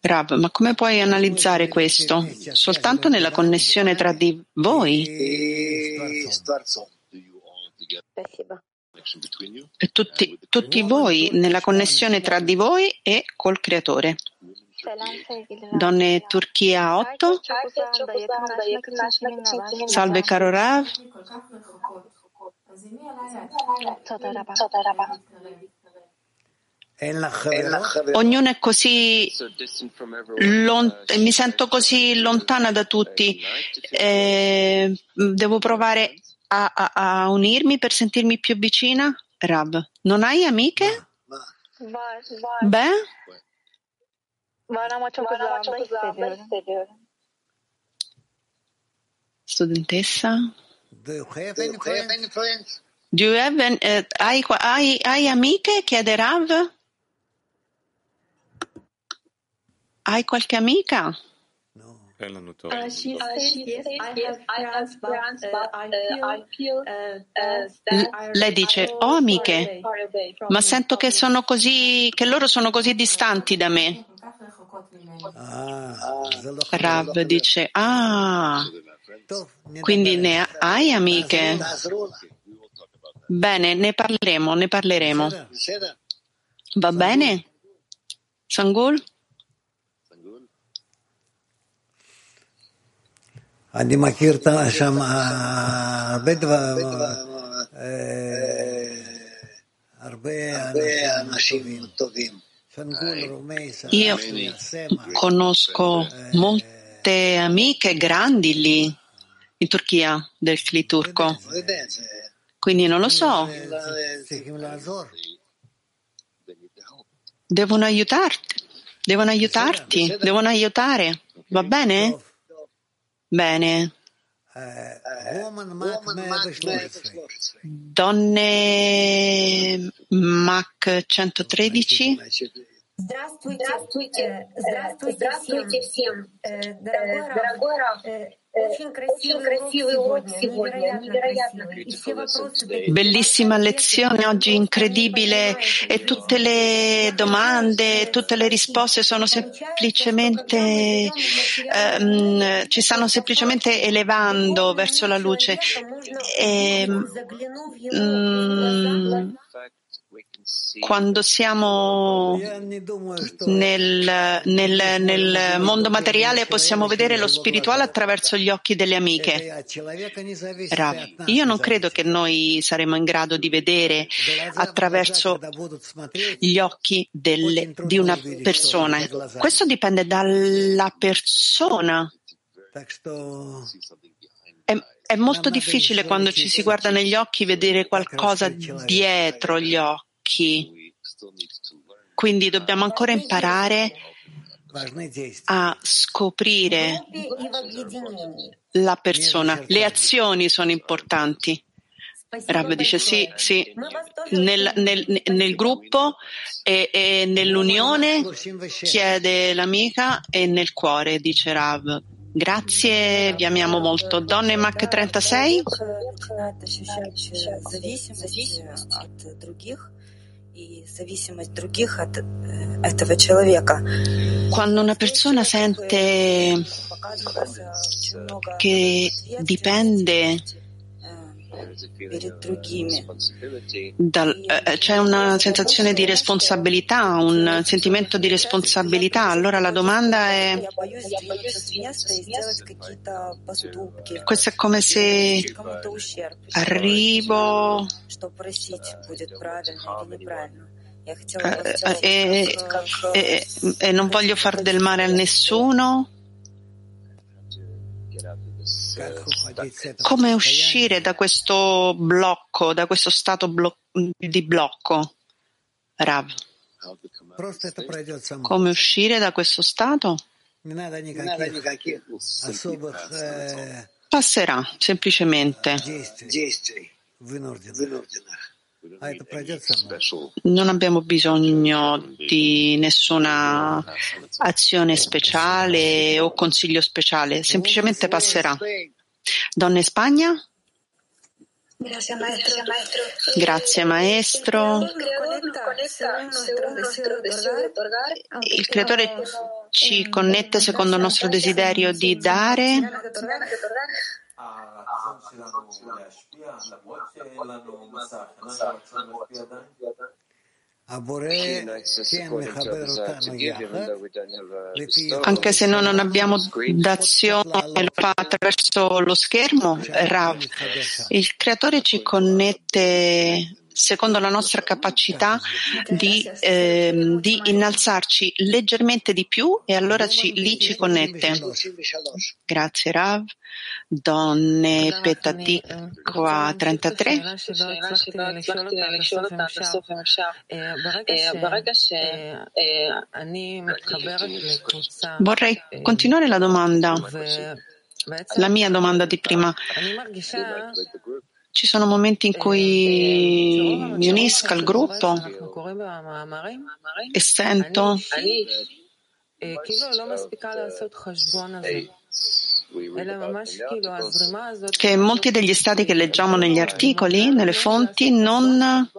Rav, ma come puoi analizzare questo? Soltanto nella connessione tra di voi? Tutti, tutti voi nella connessione tra di voi e col Creatore. Donne Turchia 8. Salve caro Rav. Ognuno è così lont- mi sento così lontana da tutti. Eh, devo provare a, a, a, unirmi per sentirmi più vicina? Rav, non hai amiche? Beh? Studentessa? Do you have any friends? Do you have any, uh, hai, hai, hai amiche? Chiede Rav. Hai qualche amica? Uh, she yes, friends, but feel, Lei dice, ho amiche, ma sento che sono così, che loro sono così distanti da me. Rav dice, ah, quindi ne hai amiche? Bene, ne parleremo, ne parleremo. Va bene? Sangul? אני מכיר שם הרבה דברים, הרבה אנשים טובים. Io conosco molte amiche grandi lì in Turchia del CLI turco, quindi non lo so. Devono aiutarti, devono aiutarti, devono aiutare, va bene? Bene. Donne Mac 113. Здравствуйте, здравствуйте, здравствуйте всем. Дорогой Раф, очень красивый урок сегодня, невероятно красивый. Bellissima lezione oggi, incredibile e tutte le domande, tutte le risposte sono semplicemente, ehm, ci stanno semplicemente elevando verso la luce. E, mm, quando siamo nel, nel, nel, mondo materiale possiamo vedere lo spirituale attraverso gli occhi delle amiche. Rav, io non credo che noi saremo in grado di vedere attraverso gli occhi delle, di una persona. Questo dipende dalla persona. È, è molto difficile quando ci si guarda negli occhi vedere qualcosa dietro gli occhi occhi. Quindi dobbiamo ancora imparare a scoprire la persona. Le azioni sono importanti. Rav dice sì, sì, nel, nel, nel gruppo e, e, nell'unione chiede l'amica e nel cuore dice Rav. Grazie, vi amiamo molto. Donne Mac 36. Quando una persona sente che dipende dal, eh, c'è una sensazione di responsabilità, un sentimento di responsabilità, allora la domanda è questo è come se arrivo eh, e, e, e non voglio far del male a nessuno come uscire da questo blocco, da questo stato blo- di blocco? Rav. Come uscire da questo stato? Passerà, semplicemente. Non abbiamo bisogno di nessuna azione speciale o consiglio speciale, semplicemente passerà. Donna in Spagna? Grazie maestro. Grazie maestro. Il creatore ci connette secondo il nostro desiderio di dare anche se noi non abbiamo d'azione attraverso lo schermo, Rav, il creatore ci connette secondo la nostra capacità di, eh, di innalzarci leggermente di più e allora ci, lì ci connette. Grazie Rav. Donne Petatikwa 33. Vorrei continuare la domanda, la mia domanda di prima. Ci sono momenti in cui mi unisco al gruppo e sento che molti degli stati che leggiamo negli articoli, nelle fonti, non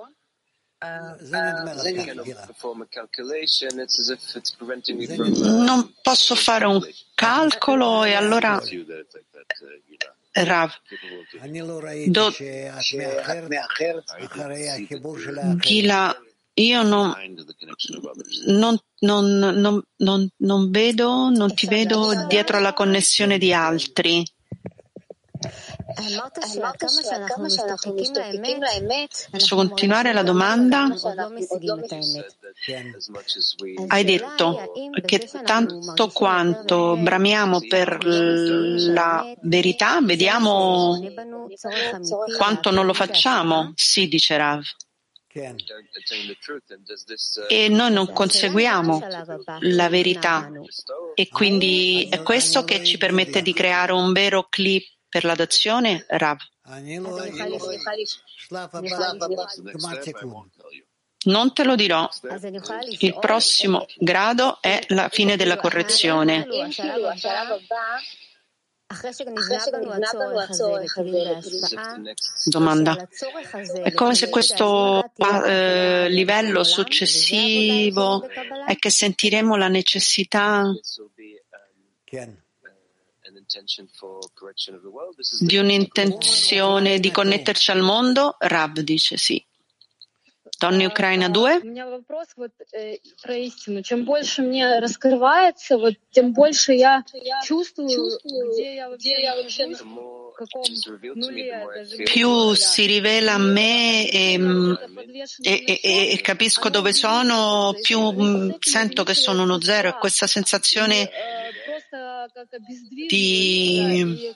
non posso fare un calcolo e allora Rav, do, Gila, io non, non, non, non, non vedo, non ti vedo dietro alla connessione di altri. Posso continuare la domanda? Hai detto che tanto quanto bramiamo per la verità, vediamo quanto non lo facciamo. Sì, dice Rav. E noi non conseguiamo la verità. e quindi è questo che ci permette di creare un vero clip per la dazione, Rav? Non te lo dirò. Il prossimo grado è la fine della correzione. Domanda. È come se questo eh, livello successivo è che sentiremo la necessità di un'intenzione di connetterci al mondo? Rab dice sì. Donne Ucraina 2. Più si rivela a me ehm, e, e, e, e capisco dove sono, più sento che sono uno zero e questa sensazione di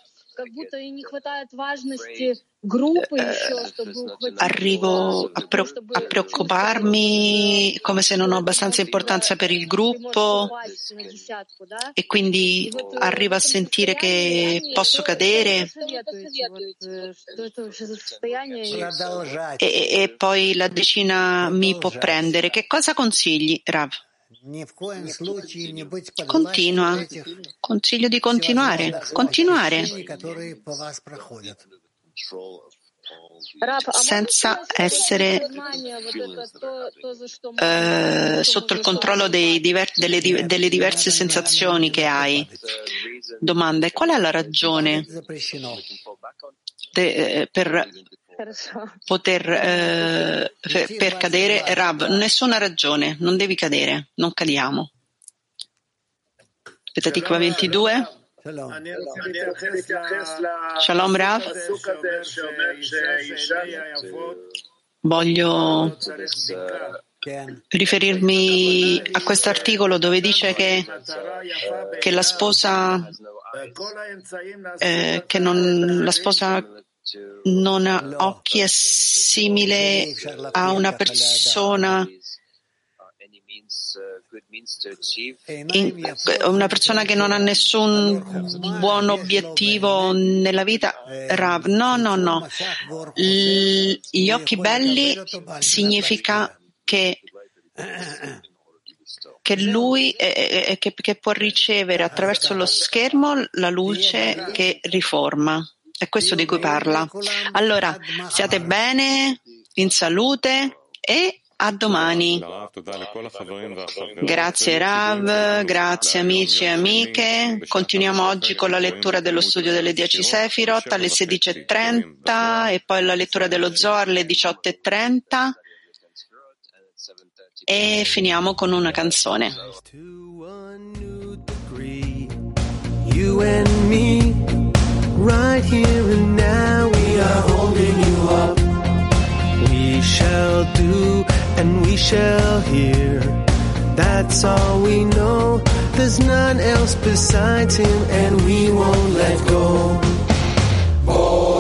arrivo a, pre- a, preoccuparmi come se non ho abbastanza importanza per il gruppo. e quindi arrivo a sentire che posso cadere. e, e poi la decina mi può prendere. Che cosa consigli, Rav? Continua. Consiglio di continuare. Continuare. Senza essere eh, sotto il controllo diver- delle, delle diverse sensazioni che hai. Domanda, e qual è la ragione de- eh, per poter eh, per cadere Rab, nessuna ragione, non devi cadere, non cadiamo. Petatikva 22. Shalom Rav. Voglio riferirmi a questo articolo dove dice che, che la sposa eh, che non, la sposa non ha occhi è simile a una persona in- una persona che non ha nessun buon obiettivo nella vita, Rav, no, no, no. L- gli occhi belli significa che che lui eh, che, che può ricevere attraverso lo schermo la luce che riforma. È questo di cui parla. Allora, siate bene, in salute e a domani. Grazie Rav, grazie amici e amiche. Continuiamo oggi con la lettura dello studio delle 10 Sefirot alle 16.30 e poi la lettura dello Zohar alle 18.30 e finiamo con una canzone. Right here and now, we are holding you up. We shall do and we shall hear. That's all we know. There's none else besides him, and we won't let go. Bore,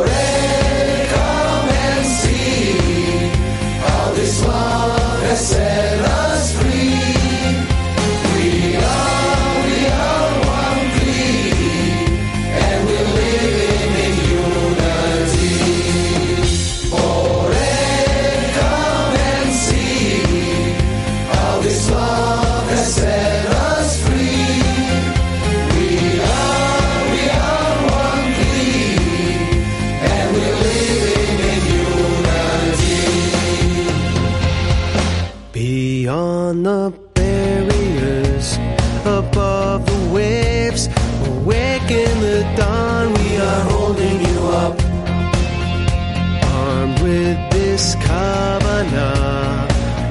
with this kavanah,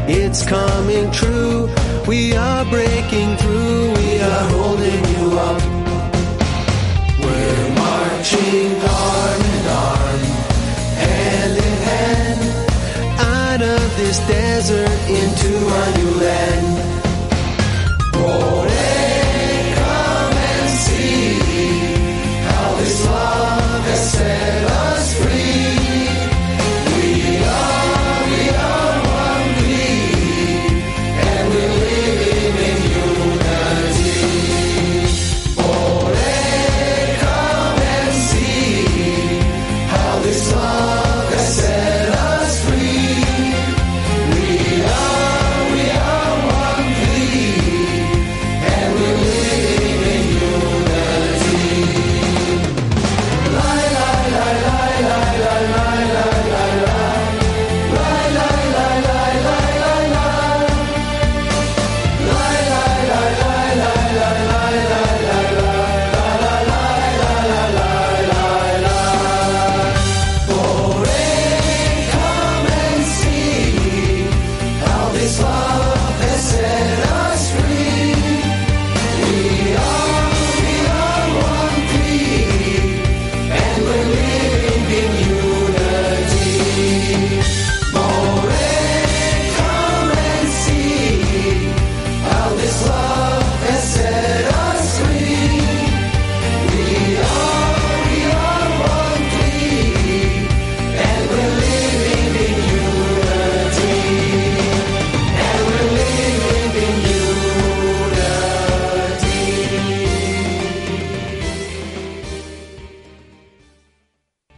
it's coming true. We are breaking through, we are holding you up. We're marching arm in arm, hand in hand, out of this desert into a new land.